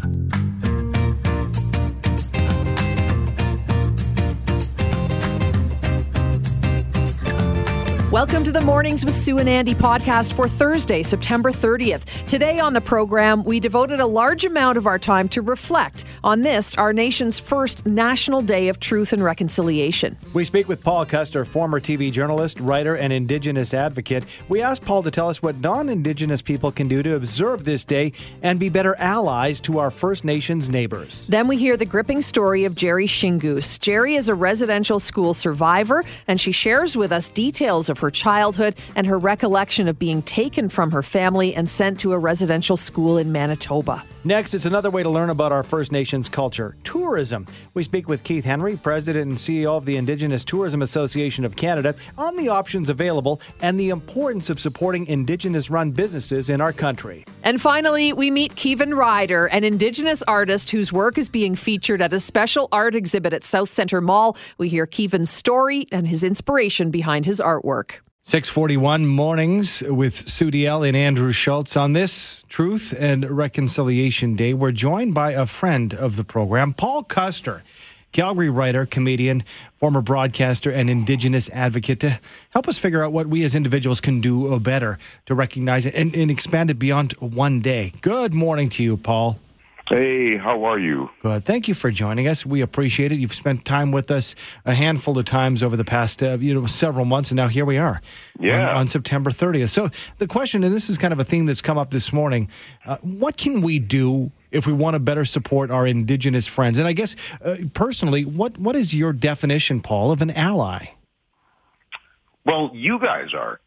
Thank you. Welcome to the Mornings with Sue and Andy podcast for Thursday, September 30th. Today on the program, we devoted a large amount of our time to reflect on this, our nation's first National Day of Truth and Reconciliation. We speak with Paul Custer, former TV journalist, writer, and Indigenous advocate. We asked Paul to tell us what non Indigenous people can do to observe this day and be better allies to our First Nations neighbors. Then we hear the gripping story of Jerry Shingoose. Jerry is a residential school survivor, and she shares with us details of her childhood and her recollection of being taken from her family and sent to a residential school in Manitoba. Next, it's another way to learn about our First Nations culture tourism. We speak with Keith Henry, President and CEO of the Indigenous Tourism Association of Canada, on the options available and the importance of supporting Indigenous run businesses in our country. And finally, we meet Kevin Ryder, an Indigenous artist whose work is being featured at a special art exhibit at South Centre Mall. We hear Kevin's story and his inspiration behind his artwork. 641 mornings with Sue Deyell and Andrew Schultz on this Truth and Reconciliation Day. We're joined by a friend of the program, Paul Custer, Calgary writer, comedian, former broadcaster, and Indigenous advocate to help us figure out what we as individuals can do better to recognize it and, and expand it beyond one day. Good morning to you, Paul. Hey, how are you? Good. Thank you for joining us. We appreciate it. You've spent time with us a handful of times over the past, uh, you know, several months, and now here we are. Yeah. On, on, September 30th. So the question, and this is kind of a theme that's come up this morning: uh, What can we do if we want to better support our Indigenous friends? And I guess uh, personally, what what is your definition, Paul, of an ally? Well, you guys are.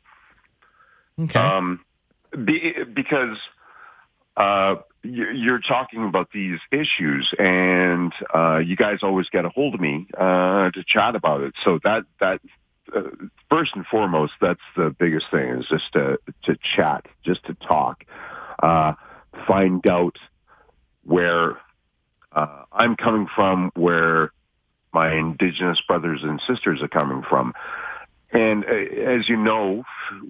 Okay. Um, be, because. You're talking about these issues, and uh, you guys always get a hold of me uh, to chat about it. So that that uh, first and foremost, that's the biggest thing is just to to chat, just to talk, uh, find out where uh, I'm coming from, where my indigenous brothers and sisters are coming from. And uh, as you know,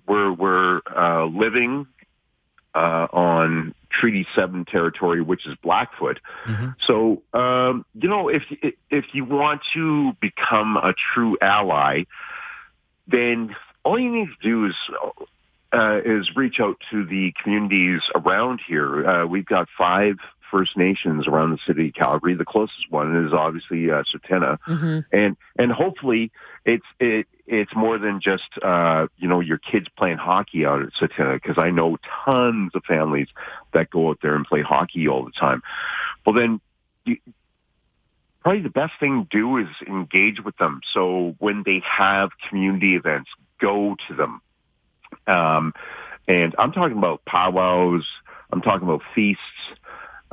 we're we're living on Treaty Seven territory, which is Blackfoot. Mm-hmm. So, um, you know, if if you want to become a true ally, then all you need to do is uh, is reach out to the communities around here. Uh, we've got five First Nations around the city of Calgary. The closest one is obviously uh, mm-hmm. and and hopefully it's it it's more than just uh, you know your kids playing hockey out at Tsuut'ina because I know tons of families that go out there and play hockey all the time. Well, then. You, probably the best thing to do is engage with them. So when they have community events, go to them. Um, and I'm talking about powwows. I'm talking about feasts.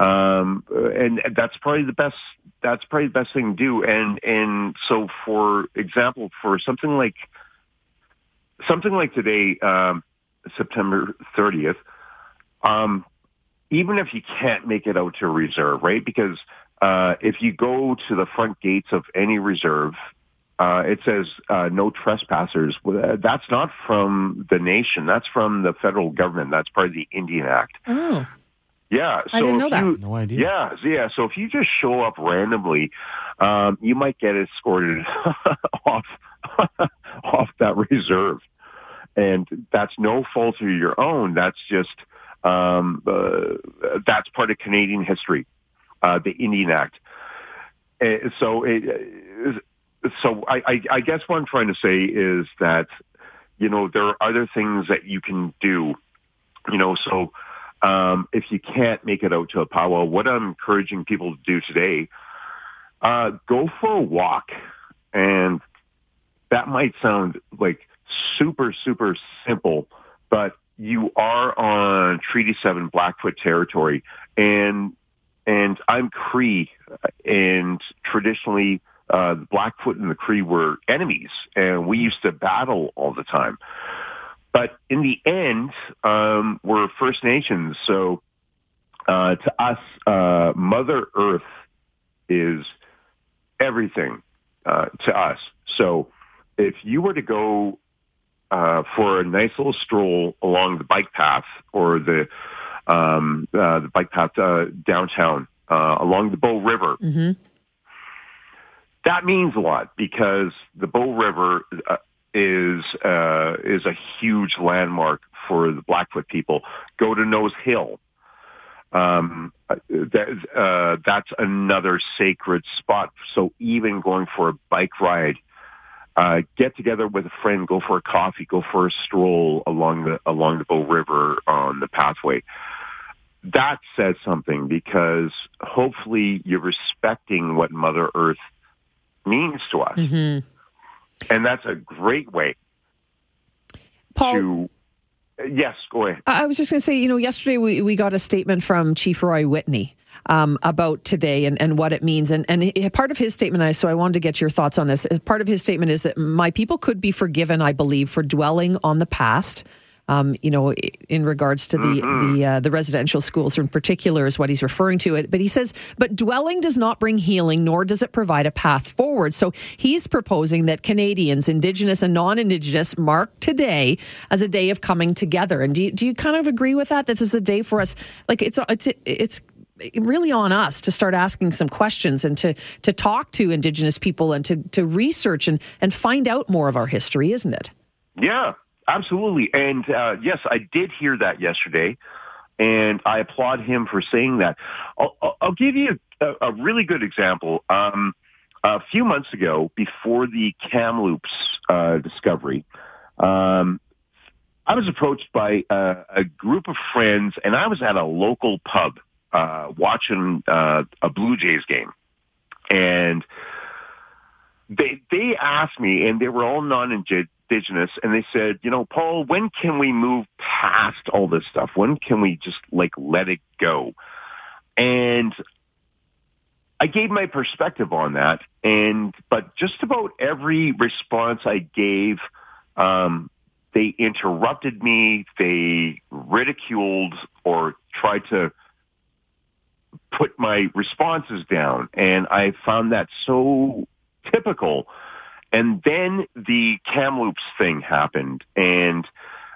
Um, and that's probably the best, that's probably the best thing to do. And, and so for example, for something like, something like today, um, September 30th, um, even if you can't make it out to a reserve, right? Because, uh, if you go to the front gates of any reserve, uh, it says uh, no trespassers. That's not from the nation. That's from the federal government. That's part of the Indian Act. Oh. Yeah, so I didn't know you, that. No idea. Yeah, yeah. So if you just show up randomly, um, you might get escorted off off that reserve, and that's no fault of your own. That's just um, uh, that's part of Canadian history, uh, the Indian Act. Uh, so it, so I, I, I guess what I'm trying to say is that you know there are other things that you can do. You know, so um, if you can't make it out to a powwow, what I'm encouraging people to do today, uh, go for a walk. And that might sound like super, super simple, but you are on Treaty 7 Blackfoot territory. And, and I'm Cree and traditionally, uh, Blackfoot and the Cree were enemies and we used to battle all the time. But in the end, um, we're First Nations, so uh, to us, uh, Mother Earth is everything uh, to us. So if you were to go uh, for a nice little stroll along the bike path or the um, uh, the bike path uh, downtown uh, along the Bow River. Mm-hmm. That means a lot because the Bow River is uh, is a huge landmark for the Blackfoot people. Go to Nose Hill. Um, uh, that, uh, that's another sacred spot. So even going for a bike ride, uh, get together with a friend, go for a coffee, go for a stroll along the along the Bow River on the pathway. That says something because hopefully you're respecting what Mother Earth means to us. Mm-hmm. And that's a great way Paul, to. Yes, go ahead. I was just going to say, you know, yesterday we, we got a statement from Chief Roy Whitney. Um, about today and, and what it means. And, and part of his statement, I, so I wanted to get your thoughts on this. Part of his statement is that my people could be forgiven, I believe, for dwelling on the past, um, you know, in regards to the mm-hmm. the uh, the residential schools in particular is what he's referring to it. But he says, but dwelling does not bring healing, nor does it provide a path forward. So he's proposing that Canadians, Indigenous and non-Indigenous, mark today as a day of coming together. And do you, do you kind of agree with that? That this is a day for us, like it's it's it's really on us to start asking some questions and to to talk to indigenous people and to to research and and find out more of our history isn't it yeah Absolutely. And uh, yes, I did hear that yesterday, and I applaud him for saying that. I'll, I'll give you a, a, really good example. Um, a few months ago, before the Kamloops uh, discovery, um, I was approached by a group of friends, and I was at a local pub uh, watching uh, a Blue Jays game, and they they asked me, and they were all non-indigenous indigenous and they said, you know, Paul, when can we move past all this stuff? When can we just like let it go? And I gave my perspective on that and but just about every response I gave um they interrupted me, they ridiculed or tried to put my responses down and I found that so typical and then the Kamloops thing happened, and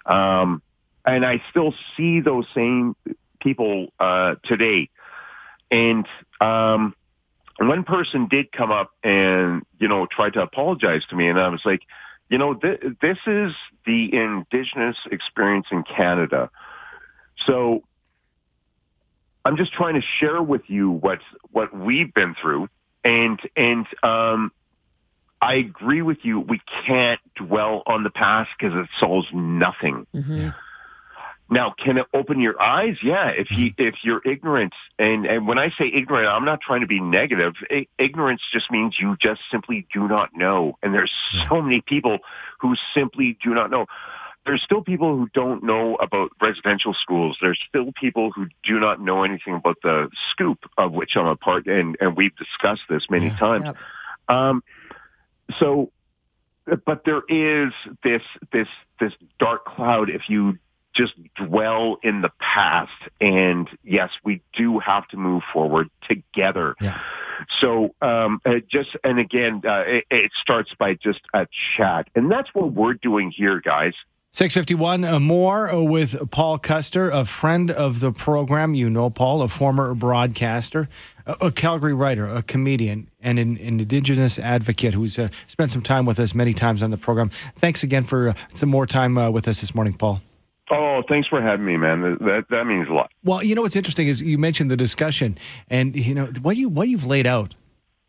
um, and I still see those same people uh, today. And um, one person did come up and you know try to apologize to me, and I was like, you know, th- this is the Indigenous experience in Canada. So I'm just trying to share with you what what we've been through, and and um, I agree with you. We can't dwell on the past because it solves nothing. Mm-hmm. Now, can it open your eyes? Yeah, if you mm-hmm. if you're ignorant, and and when I say ignorant, I'm not trying to be negative. I, ignorance just means you just simply do not know, and there's so many people who simply do not know. There's still people who don't know about residential schools. There's still people who do not know anything about the scoop of which I'm a part, and and we've discussed this many yeah. times. Yep. Um, so, but there is this this this dark cloud if you just dwell in the past. And yes, we do have to move forward together. Yeah. So um, just and again, uh, it, it starts by just a chat, and that's what we're doing here, guys. 651 uh, more uh, with Paul Custer, a friend of the program. You know Paul, a former broadcaster, a, a Calgary writer, a comedian, and an, an Indigenous advocate who's uh, spent some time with us many times on the program. Thanks again for uh, some more time uh, with us this morning, Paul. Oh, thanks for having me, man. That that means a lot. Well, you know what's interesting is you mentioned the discussion, and you know what you what you've laid out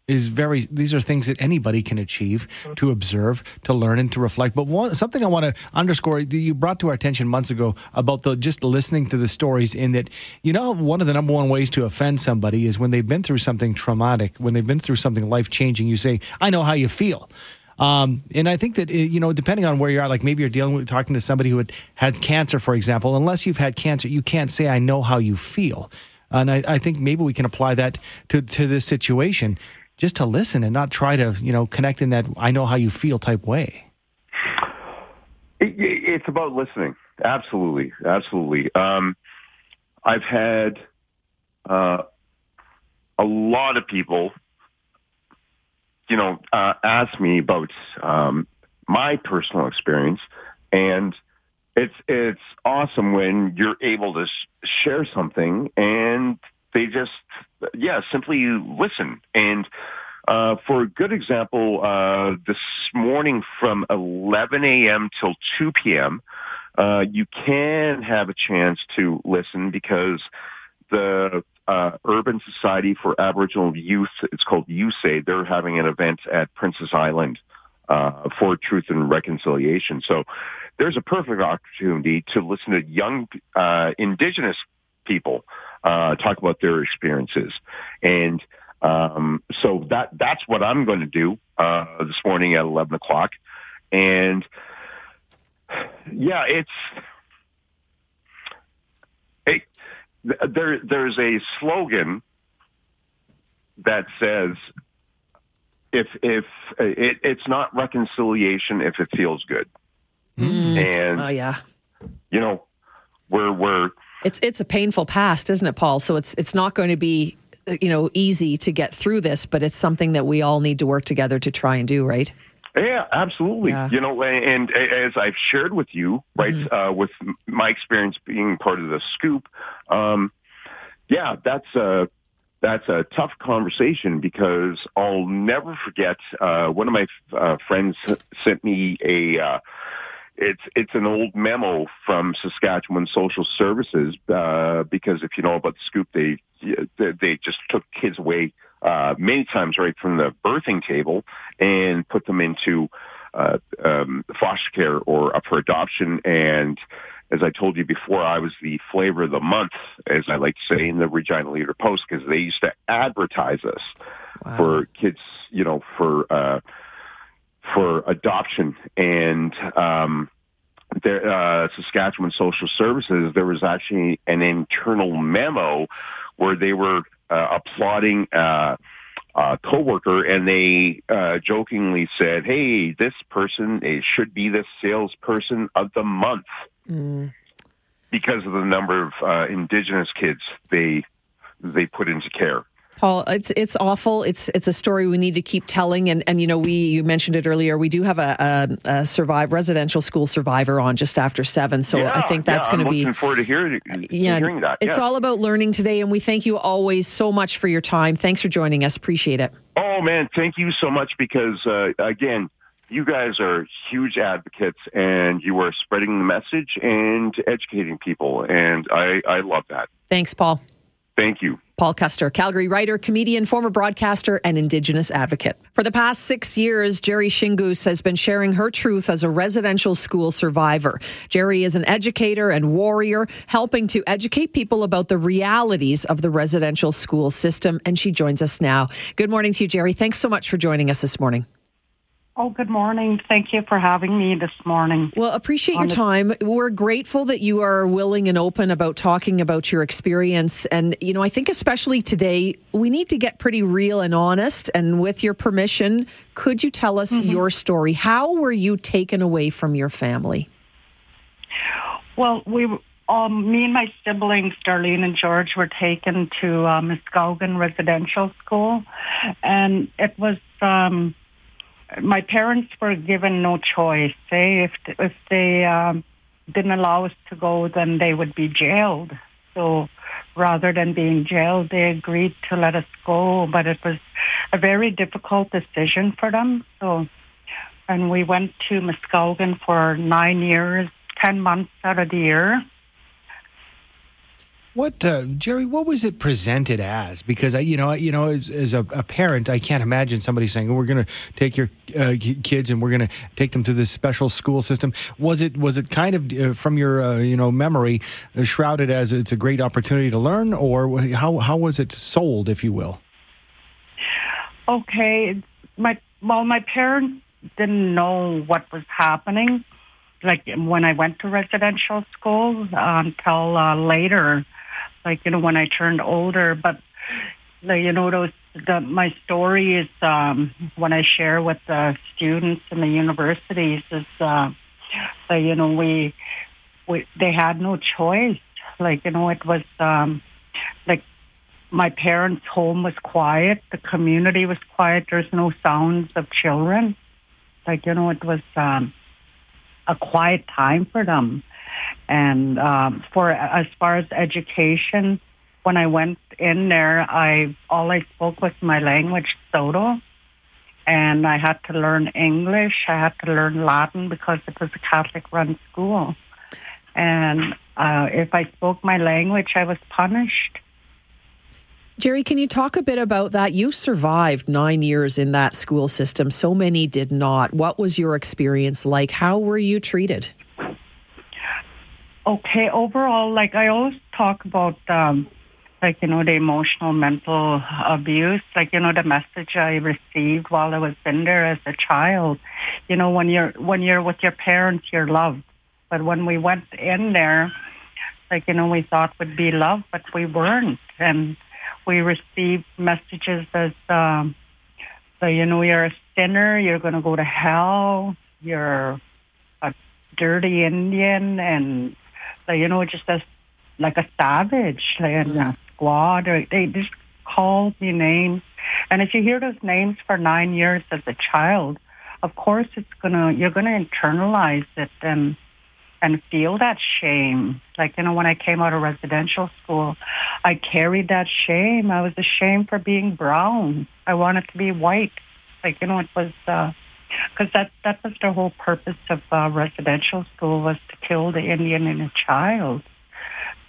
is very these are things that anybody can achieve to observe to learn and to reflect but one, something i want to underscore that you brought to our attention months ago about the just listening to the stories in that you know one of the number one ways to offend somebody is when they've been through something traumatic when they've been through something life changing you say i know how you feel um, and I think that you know, depending on where you are, like maybe you're dealing with talking to somebody who had had cancer, for example. Unless you've had cancer, you can't say, "I know how you feel." And I, I think maybe we can apply that to to this situation just to listen and not try to, you know, connect in that I know how you feel type way. It, it's about listening. Absolutely. Absolutely. Um, I've had uh, a lot of people, you know, uh, ask me about um, my personal experience and it's it's awesome when you're able to sh- share something and they just yeah simply listen and uh, for a good example, uh, this morning from 11 a.m. till 2 p.m., uh, you can have a chance to listen because the uh, Urban Society for Aboriginal Youth, it's called USAY, they're having an event at Princess Island uh, for Truth and Reconciliation. So there's a perfect opportunity to listen to young uh, Indigenous people uh, talk about their experiences. And um, so that that's what I'm going to do uh, this morning at 11 o'clock. And yeah, it's it, there. There's a slogan that says if if it, it's not reconciliation if it feels good. Mm. And oh yeah, you know, we're we're it's it's a painful past, isn't it, Paul? So it's it's not going to be you know easy to get through this, but it's something that we all need to work together to try and do, right? Yeah, absolutely. Yeah. You know, and, as I've shared with you, right, mm-hmm. uh, with my experience being part of the scoop, um, yeah, that's a that's a tough conversation because I'll never forget. Uh, one of my uh, friends sent me a. It's it's an old memo from Saskatchewan Social Services uh, because if you know about the scoop, they they just took kids away uh, many times right from the birthing table and put them into uh, um, foster care or up for adoption. And as I told you before, I was the flavor of the month, as I like to say, in the Regina Leader Post because they used to advertise us wow. for kids, you know, for uh, for adoption and. Um, there, uh, Saskatchewan Social Services, there was actually an internal memo where they were uh, applauding uh, a coworker, and they uh, jokingly said, "Hey, this person should be the salesperson of the month." Mm. Because of the number of uh, Indigenous kids they they put into care. Paul, it's it's awful. It's it's a story we need to keep telling, and and you know we you mentioned it earlier. We do have a, a, a survive residential school survivor on just after seven, so yeah, I think that's yeah, going to be. Looking forward to, hear, yeah, hearing that. It's all about learning today, and we thank you always so much for your time. Thanks for joining us. Appreciate it. Oh man, thank you so much because uh, again, you guys are huge advocates, and you are spreading the message and educating people, and I I love that. Thanks, Paul. Thank you. Paul Custer, Calgary writer, comedian, former broadcaster, and Indigenous advocate. For the past six years, Jerry Shingoose has been sharing her truth as a residential school survivor. Jerry is an educator and warrior, helping to educate people about the realities of the residential school system, and she joins us now. Good morning to you, Jerry. Thanks so much for joining us this morning. Oh, good morning. Thank you for having me this morning. Well, appreciate your time. We're grateful that you are willing and open about talking about your experience. And, you know, I think especially today, we need to get pretty real and honest. And with your permission, could you tell us mm-hmm. your story? How were you taken away from your family? Well, we, um, me and my siblings, Darlene and George, were taken to uh, Muscowequan Residential School. And it was, um, my parents were given no choice. They, if if they um, didn't allow us to go, then they would be jailed. So rather than being jailed, they agreed to let us go. But it was a very difficult decision for them. So, and we went to Muscowequan for nine years, ten months out of the year. What uh, Jerry? What was it presented as? Because I, you know, you know, as, as a, a, parent, I can't imagine somebody saying, "We're going to take your uh, kids and we're going to take them to this special school system." Was it was it kind of uh, from your uh, you know memory uh, shrouded as it's a great opportunity to learn, or how how was it sold, if you will? Okay, my well, my parents didn't know what was happening like when I went to residential school uh, until uh, later like you know when I turned older. But like, you know those the my story is um, when I share with the students in the universities is uh, like, you know we we they had no choice. Like you know it was um, like my parents' home was quiet. The community was quiet. There's no sounds of children. Like you know it was. Um, a quiet time for them. And um, for as far as education, when I went in there, I all I spoke was my language, Saulteaux, and I had to learn English. I had to learn Latin because it was a Catholic-run school. And uh, if I spoke my language, I was punished. Jerry, can you talk a bit about that? You survived nine years in that school system. So many did not. What was your experience like? How were you treated? Okay, overall, like I always talk about, um, like, you know, the emotional, mental abuse, like, you know, the message I received while I was in there as a child. You know, when you're, when you're with your parents, you're loved. But when we went in there, like, you know, we thought would be love, but we weren't. And we receive messages that, um, so, you know, you're a sinner, you're going to go to hell, you're a dirty Indian, and, so, you know, just as like a savage, like a squad, or they just call me names. And if you hear those names for nine years as a child, of course it's gonna, you're gonna internalize it and, and feel that shame. Like, you know, when I came out of residential school, I carried that shame. I was ashamed for being brown. I wanted to be white. Like, you know, it was, because uh, that, that was the whole purpose of uh, residential school was to kill the Indian in a child.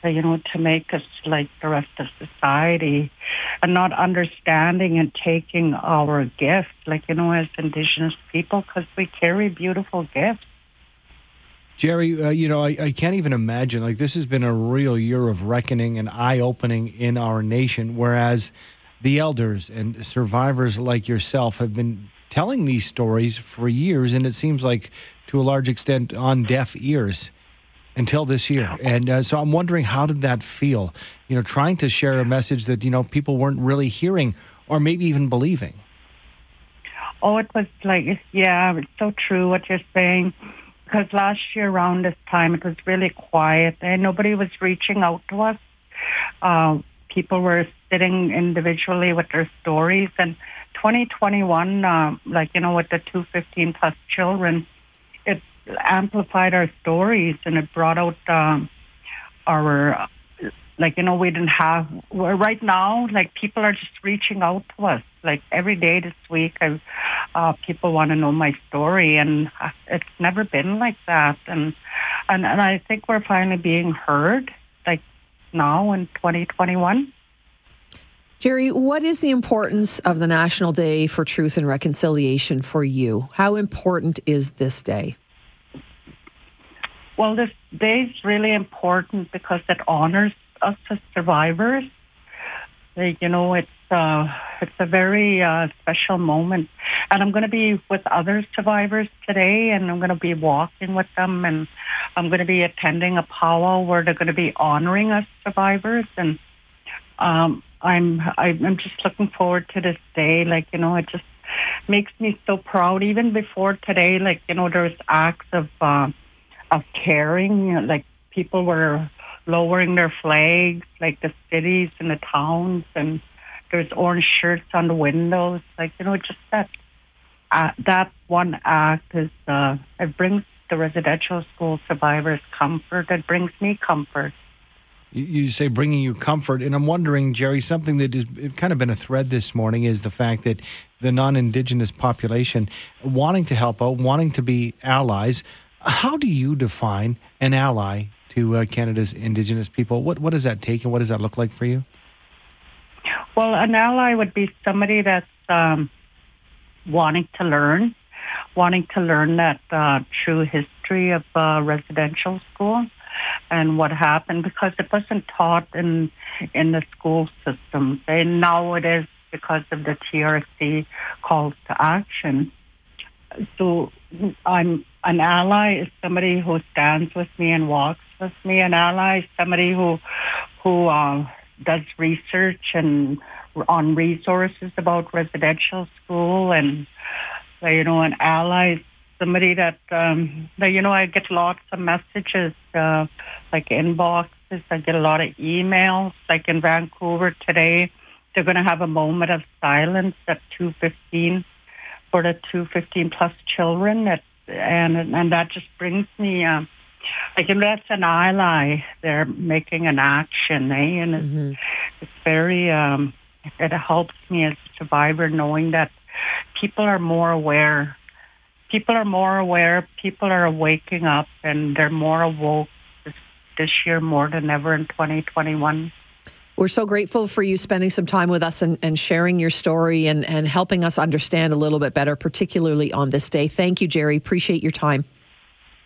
You know, to make us like the rest of society and not understanding and taking our gifts, like, you know, as Indigenous people, because we carry beautiful gifts Jerry, uh, you know, I, I, can't even imagine. Like, this has been a real year of reckoning and eye opening in our nation, whereas the elders and survivors like yourself have been telling these stories for years, and it seems like to a large extent on deaf ears until this year. And uh, so I'm wondering, how did that feel? You know, trying to share a message that, you know, people weren't really hearing or maybe even believing. Oh, it was like, yeah, it's so true what you're saying because last year around this time it was really quiet and nobody was reaching out to us. Uh, people were sitting individually with their stories and 2021, uh, like, you know, with the 215 plus children, it amplified our stories and it brought out um, our like you know we didn't have right now like people are just reaching out to us like every day this week I, uh, people want to know my story and it's never been like that and and and I think we're finally being heard like now in 2021 Jerry, what is the importance of the National Day for Truth and Reconciliation for you? How important is this day? Well, this day is really important because it honors us as survivors. You know, it's uh, it's a very uh, special moment, and I'm going to be with other survivors today, and I'm going to be walking with them, and I'm going to be attending a powwow where they're going to be honoring us survivors, and um, I'm I'm just looking forward to this day. Like, you know, it just makes me so proud. Even before today, like, you know, there's acts of uh, of caring, you know, like people were lowering their flags, like the cities and the towns, and there's orange shirts on the windows. Like you know, just that uh, that one act is uh, it brings the residential school survivors comfort. It brings me comfort. You say bringing you comfort, and I'm wondering, Jerry, something that has kind of been a thread this morning is the fact that the non-indigenous population wanting to help out, wanting to be allies. How do you define an ally to uh, Canada's Indigenous people. What what does that take, and what does that look like for you? Well, an ally would be somebody that's um, wanting to learn, wanting to learn that uh, true history of uh, residential school and what happened because it wasn't taught in in the school system. And now it is because of the TRC calls to action. So I'm an ally is somebody who stands with me and walks with me. An ally is somebody who who uh, does research and on resources about residential school and uh, you know an ally somebody that um that, you know I get lots of messages uh, like inboxes. I get a lot of emails. Like in Vancouver today, they're going to have a moment of silence at two fifteen for the 215 plus children at and and that just brings me. Uh, like in that's an ally, they're making an action, eh? And it's, mm-hmm. it's very. Um, it helps me as a survivor knowing that people are more aware. People are more aware. People are waking up, and they're more awoke this, this year more than ever in 2021. We're so grateful for you spending some time with us and, and sharing your story and, and helping us understand a little bit better, particularly on this day. Thank you, Jerry. Appreciate your time.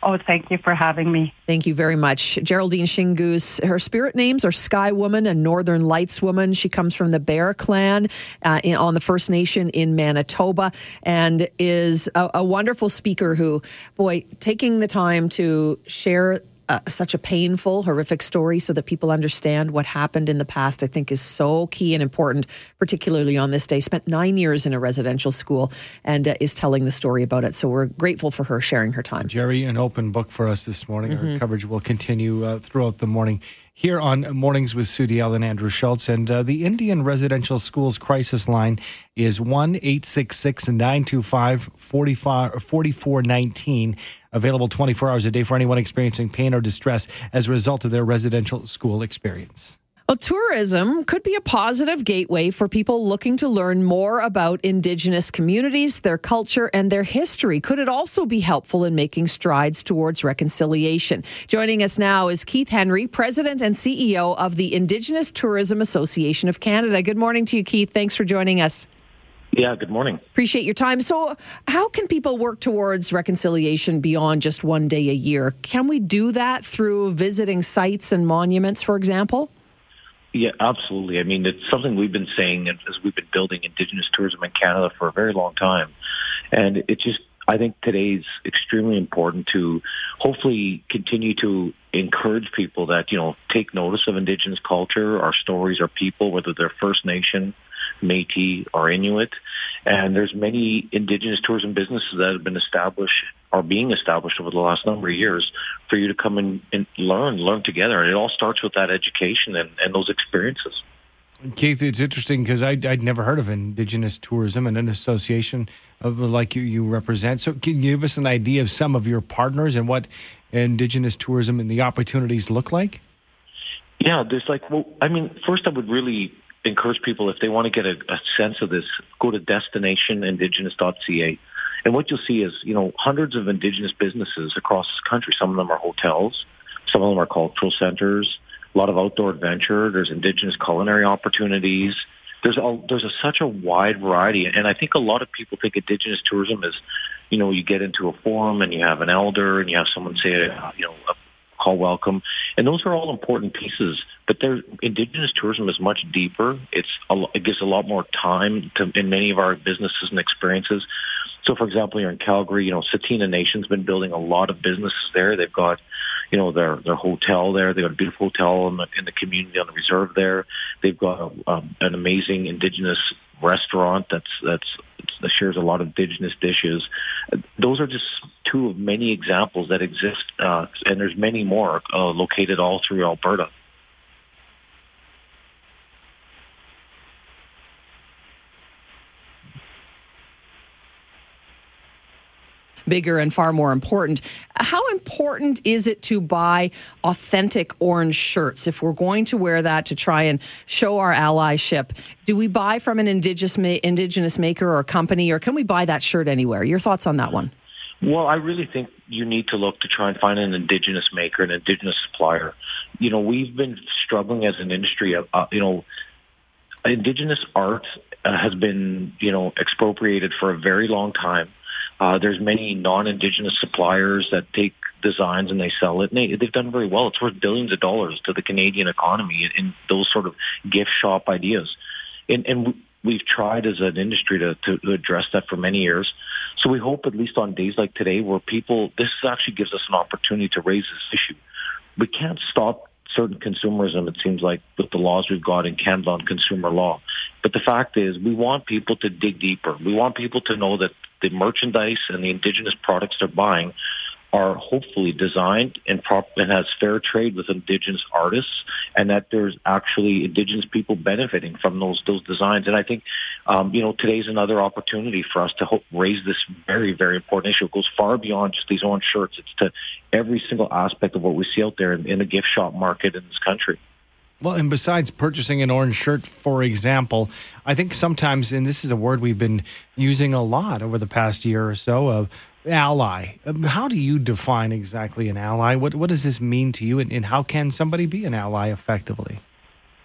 Oh, thank you for having me. Thank you very much. Geraldine Shingoose, her spirit names are Sky Woman and Northern Lights Woman. She comes from the Bear Clan uh, in, on the First Nation in Manitoba and is a, a wonderful speaker who, boy, taking the time to share uh, such a painful, horrific story so that people understand what happened in the past, I think is so key and important, particularly on this day. Spent nine years in a residential school and uh, is telling the story about it. So we're grateful for her sharing her time. Jerry, an open book for us this morning. Mm-hmm. Our coverage will continue uh, throughout the morning here on Mornings with L and Andrew Schultz. And uh, the Indian Residential Schools Crisis Line is 1 866 925 4419 available 24 hours a day for anyone experiencing pain or distress as a result of their residential school experience. Well, tourism could be a positive gateway for people looking to learn more about Indigenous communities, their culture, and their history. Could it also be helpful in making strides towards reconciliation? Joining us now is Keith Henry, President and CEO of the Indigenous Tourism Association of Canada. Good morning to you, Keith. Thanks for joining us. Yeah, good morning. Appreciate your time. So, how can people work towards reconciliation beyond just one day a year? Can we do that through visiting sites and monuments, for example? Yeah, absolutely. I mean, it's something we've been saying as we've been building Indigenous tourism in Canada for a very long time. And it just, I think today's extremely important to hopefully continue to encourage people that, you know, take notice of Indigenous culture, our stories, our people, whether they're First Nation, Métis, or Inuit. And there's many indigenous tourism businesses that have been established are being established over the last number of years for you to come and, and learn, learn together. And it all starts with that education and, and those experiences. Keith, it's interesting because I'd, I'd never heard of Indigenous tourism and an association of, like you, you represent. So, can you give us an idea of some of your partners and what Indigenous tourism and the opportunities look like? Yeah, there's like, well, I mean, first I would really encourage people if they want to get a, a sense of this, go to destinationindigenous.ca. And what you'll see is, you know, hundreds of indigenous businesses across the country. Some of them are hotels. Some of them are cultural centers. A lot of outdoor adventure. There's indigenous culinary opportunities. There's a, there's a, such a wide variety. And I think a lot of people think indigenous tourism is, you know, you get into a forum and you have an elder and you have someone say, uh, you know, a call welcome. And those are all important pieces. But their indigenous tourism is much deeper. It's a, it gives a lot more time to in many of our businesses and experiences. So, for example, here in Calgary, you know, Tsuut'ina Nation's been building a lot of businesses there. They've got, you know, their their hotel there. They've got a beautiful hotel in the, in the community on the reserve there. They've got a, um, an amazing indigenous restaurant that's that's that shares a lot of indigenous dishes. Those are just two of many examples that exist, uh, and there's many more uh, located all through Alberta. Bigger and far more important. How important is it to buy authentic orange shirts if we're going to wear that to try and show our allyship? Do we buy from an indigenous indigenous maker or company, or can we buy that shirt anywhere? Your thoughts on that one? Well, I really think you need to look to try and find an indigenous maker, an indigenous supplier. You know, we've been struggling as an industry. Uh, you know, indigenous art uh, has been, you know, expropriated for a very long time. Uh, there's many non-indigenous suppliers that take designs and they sell it. And they, they've done very well. It's worth billions of dollars to the Canadian economy in those sort of gift shop ideas. And, and we've tried as an industry to, to address that for many years. So we hope at least on days like today where people, this actually gives us an opportunity to raise this issue. We can't stop certain consumerism, it seems like, with the laws we've got in Canada on consumer law. But the fact is, we want people to dig deeper. We want people to know that the merchandise and the indigenous products they're buying are hopefully designed and prop and has fair trade with indigenous artists and that there's actually indigenous people benefiting from those those designs and I think um, you know, today's another opportunity for us to hope, raise this very, very important issue. It goes far beyond just these orange shirts. It's to every single aspect of what we see out there in, in the gift shop market in this country. Well, and besides purchasing an orange shirt, for example, I think sometimes, and this is a word we've been using a lot over the past year or so, of ally. Um, how do you define exactly an ally? What what does this mean to you, and, and how can somebody be an ally effectively?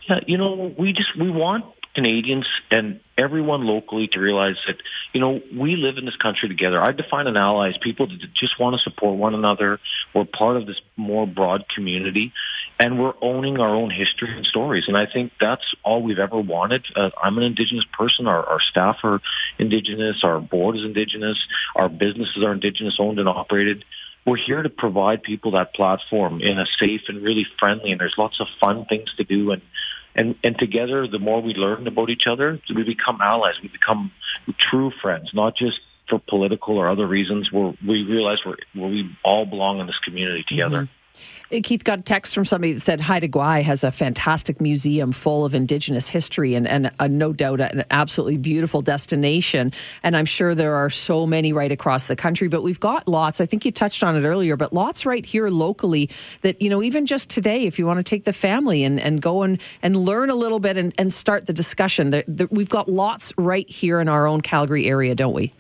Yeah, you know, we just we want Canadians and everyone locally to realize that, you know, we live in this country together. I define an ally as people that just want to support one another. We're part of this more broad community and we're owning our own history and stories. And I think that's all we've ever wanted. Uh, I'm an Indigenous person. Our, our staff are Indigenous. Our board is Indigenous. Our businesses are Indigenous owned and operated we're here to provide people that platform in a safe and really friendly and there's lots of fun things to do and and and together, the more we learn about each other, we become allies. We become true friends, not just for political or other reasons. Where we realize we're, we all belong in this community together. Mm-hmm. Keith got a text from somebody that said Haida Gwaii has a fantastic museum full of Indigenous history and, and a, no doubt an absolutely beautiful destination. And I'm sure there are so many right across the country, but we've got lots. I think you touched on it earlier, but lots right here locally that, you know, even just today, if you want to take the family and, and go and, and learn a little bit and, and start the discussion, the, the, we've got lots right here in our own Calgary area, don't we?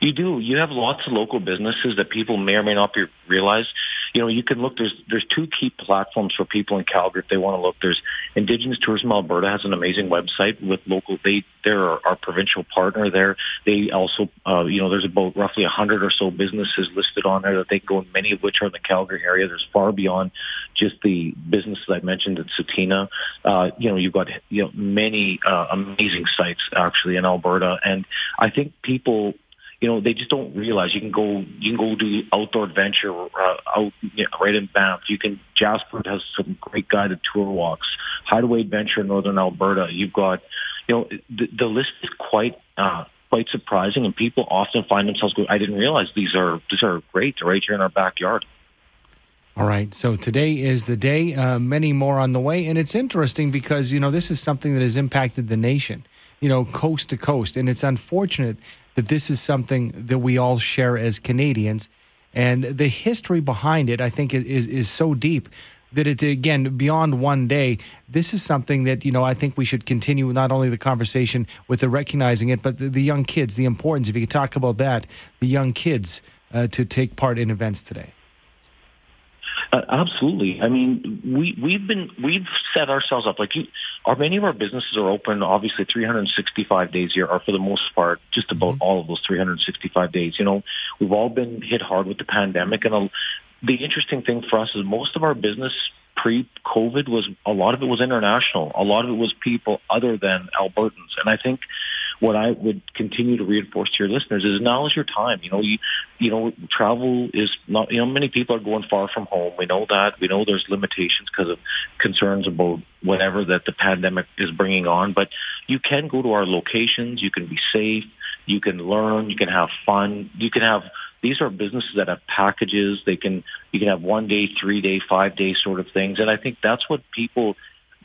You do. You have lots of local businesses that people may or may not be, realize. You know, you can look. There's there's two key platforms for people in Calgary if they want to look. There's Indigenous Tourism Alberta has an amazing website with local. They they're our, our provincial partner there. They also, uh, you know, there's about roughly a hundred or so businesses listed on there that they go, many of which are in the Calgary area. There's far beyond just the businesses I mentioned at Tsuut'ina. Uh, you know, you've got you know many uh, amazing sites actually in Alberta, and I think people you know, they just don't realize you can go, you can go do outdoor adventure uh, out you know, right in Banff. You can, Jasper has some great guided tour walks. Hideaway Adventure in Northern Alberta. You've got, you know, the, the list is quite, uh, quite surprising and people often find themselves going, I didn't realize these are, these are great. They're right here in our backyard. All right. So today is the day. Uh, many more on the way, and it's interesting because you know this is something that has impacted the nation, you know, coast to coast, and it's unfortunate that this is something that we all share as Canadians. And the history behind it, I think, is, is so deep that it's, again, beyond one day. This is something that, you know, I think we should continue not only the conversation with the recognizing it, but the, the young kids, the importance, if you could talk about that, the young kids uh, to take part in events today. Uh, absolutely. I mean, we we've been we've set ourselves up like you, our many of our businesses are open obviously 365 days a year, or for the most part, just about mm-hmm. all of those 365 days. You know, we've all been hit hard with the pandemic, and a, the interesting thing for us is most of our business pre-COVID was a lot of it was international. A lot of it was people other than Albertans, and I think what I would continue to reinforce to your listeners is now is your time. You know, you, you know, travel is not, you know, many people are going far from home. We know that. We know there's limitations because of concerns about whatever that the pandemic is bringing on, but you can go to our locations. You can be safe. You can learn. You can have fun. You can have, these are businesses that have packages. They can, you can have one day, three day, five day sort of things. And I think that's what people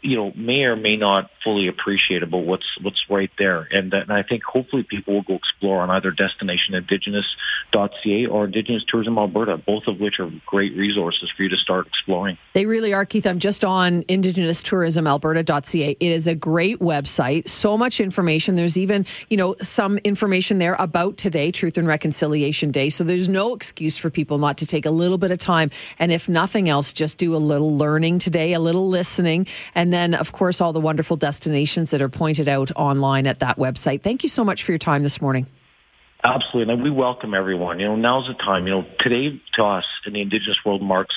you know, may or may not fully appreciate about what's what's right there. And, and I think hopefully people will go explore on either destinationindigenous.ca or Indigenous Tourism Alberta, both of which are great resources for you to start exploring. They really are, Keith. I'm just on Indigenous Tourism Alberta.ca. It is a great website. So much information. There's even, you know, some information there about today, Truth and Reconciliation Day. So there's no excuse for people not to take a little bit of time. And if nothing else, just do a little learning today, a little listening, and and then, of course, all the wonderful destinations that are pointed out online at that website. Thank you so much for your time this morning. Absolutely. And we welcome everyone. You know, now's the time. You know, today to us in the Indigenous world marks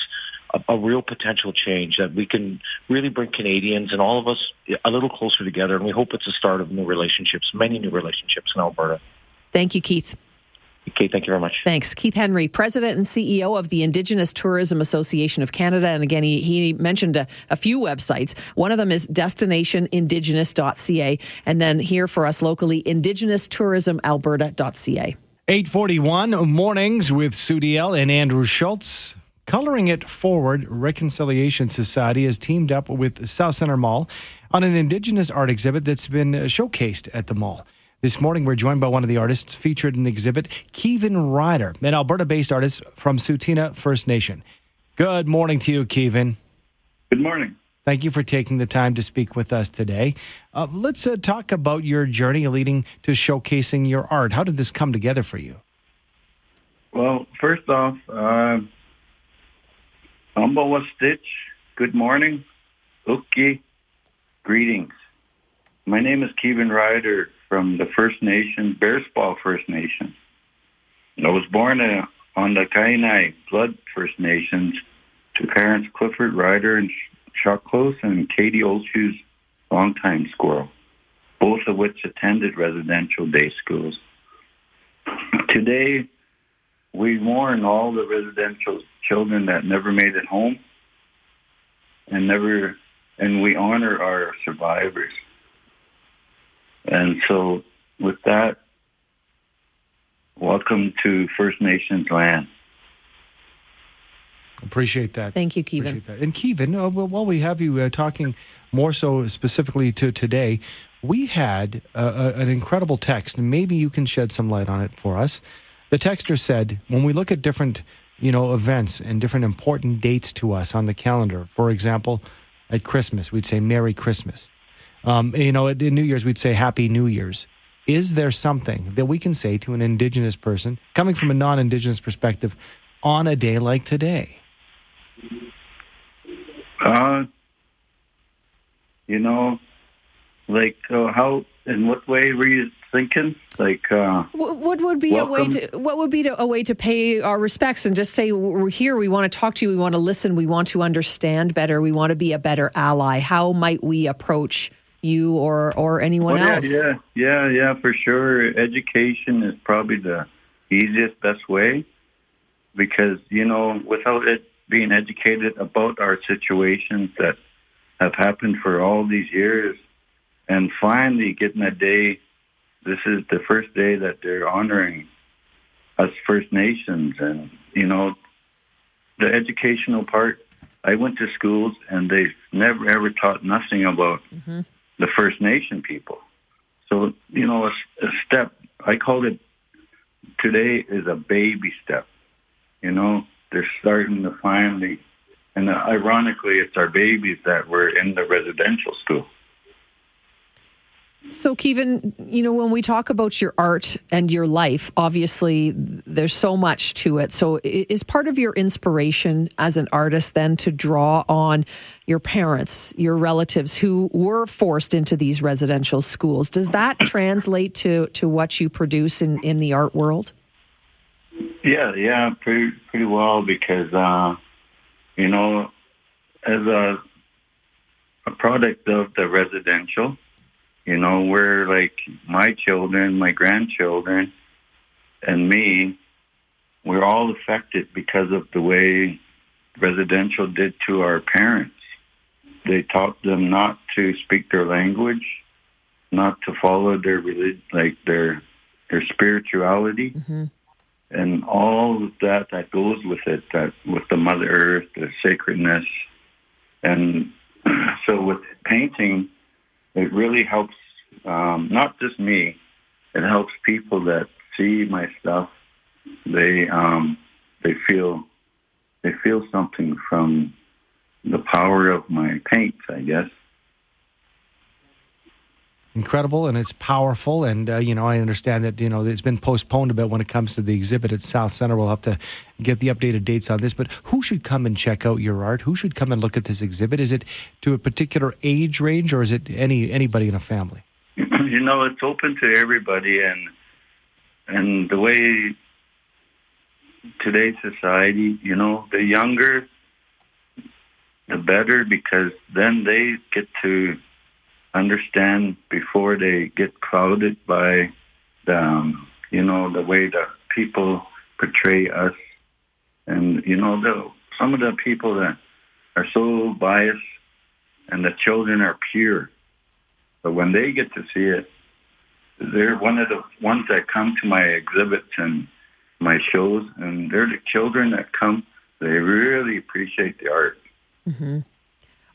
a, a, real potential change that we can really bring Canadians and all of us a little closer together. And we hope it's the start of new relationships, many new relationships in Alberta. Thank you, Keith. Okay, thank you very much. Thanks. Keith Henry, President and CEO of the Indigenous Tourism Association of Canada. And again, he, he mentioned a, a few websites. One of them is destinationindigenous.ca. And then here for us locally, indigenoustourismalberta.ca. 841 mornings with Sue Deyell and Andrew Schultz. Coloring It Forward Reconciliation Society has teamed up with South Centre Mall on an Indigenous art exhibit that's been showcased at the mall. This morning, we're joined by one of the artists featured in the exhibit, Kevin Ryder, an Alberta based artist from Tsuut'ina First Nation. Good morning to you, Kevin. Good morning. Thank you for taking the time to speak with us today. Uh, let's uh, talk about your journey leading to showcasing your art. How did this come together for you? Well, first off, uh, Umbawa Stitch, good morning. Uki, greetings. My name is Kevin Ryder from the First Nation, Bearspaw First Nation. I was born uh, on the Kainai Blood First Nations to parents Clifford Ryder and Chuck Close and Katie Olshue's longtime squirrel, both of which attended residential day schools. Today, we mourn all the residential children that never made it home and never, and we honor our survivors. And so with that, welcome to First Nations land. Appreciate that. Thank you, Kevin. Appreciate that. And Kevin, uh, while we have you uh, talking more so specifically to today, we had uh, an incredible text, and maybe you can shed some light on it for us. The texter said, when we look at different, you know, events and different important dates to us on the calendar, for example, at Christmas, we'd say Merry Christmas. Um, you know, at New Year's, we'd say Happy New Year's. Is there something that we can say to an Indigenous person, coming from a non Indigenous perspective, on a day like today? Uh, you know, like uh, how, in what way were you thinking? Like, uh, what would be welcome. a way to what would be to, a way to pay our respects and just say we're here, we want to talk to you, we want to listen, we want to understand better, we want to be a better ally. How might we approach you or or anyone yeah, else? Yeah, yeah, yeah, for sure. Education is probably the easiest, best way because you know without it being educated about our situations that have happened for all these years and finally getting a day this is the first day that they're honoring us First Nations and you know the educational part I went to schools and they've never ever taught nothing about mm-hmm. The First Nation people. So, you know, a, a step, I call it today is a baby step. You know, they're starting to finally, and ironically, it's our babies that were in the residential school. So, Kevin, you know, when we talk about your art and your life, obviously there's so much to it. So, is part of your inspiration as an artist then to draw on your parents, your relatives who were forced into these residential schools? Does that translate to, to what you produce in, in the art world? Yeah, yeah, pretty pretty well because uh, you know, as a a product of the residential, you know, we're like my children, my grandchildren, and me, we're all affected because of the way residential did to our parents. They taught them not to speak their language, not to follow their religion, like their their spirituality. Mm-hmm and all of that that goes with it, that with the Mother Earth, the sacredness, and so with painting, it really helps um, not just me. It helps people that see my stuff. They um, they feel they feel something from the power of my paint, I guess incredible and it's powerful. And, uh, you know, I understand that, you know, it's been postponed a bit when it comes to the exhibit at South Center. We'll have to get the updated dates on this. But who should come and check out your art? Who should come and look at this exhibit? Is it to a particular age range or is it any anybody in a family? You know, it's open to everybody. And, and the way today's society, you know, the younger, the better because then they get to understand before they get clouded by the, um, you know, the way that people portray us. And, you know, the, some of the people that are so biased and the children are pure. But when they get to see it, they're one of the ones that come to my exhibits and my shows, and they're the children that come. They really appreciate the art. Mm-hmm.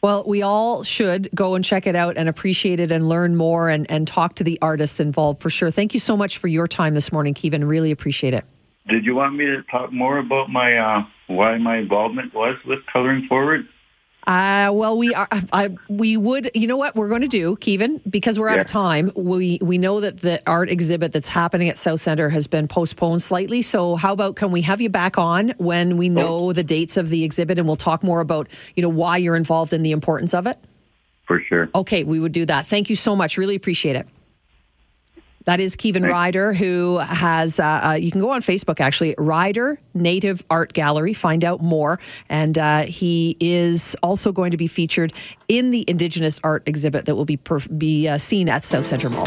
Well, we all should go and check it out and appreciate it and learn more and, and talk to the artists involved for sure. Thank you so much for your time this morning, Kevin. Really appreciate it. Did you want me to talk more about my uh, why my involvement was with Coloring Forward? Uh, well, we are. I, we would. You know what we're going to do, Kevin, because we're out Yeah. of time. We we know that the art exhibit that's happening at South Center has been postponed slightly. So, how about can we have you back on when we know the dates of the exhibit, and we'll talk more about you know why you're involved and the importance of it. For sure. Okay, we would do that. Thank you so much. Really appreciate it. That is Kevin Ryder, who has, uh, uh, you can go on Facebook actually, Ryder Native Art Gallery, find out more. And uh, he is also going to be featured in the Indigenous art exhibit that will be, per- be uh, seen at South Centre Mall.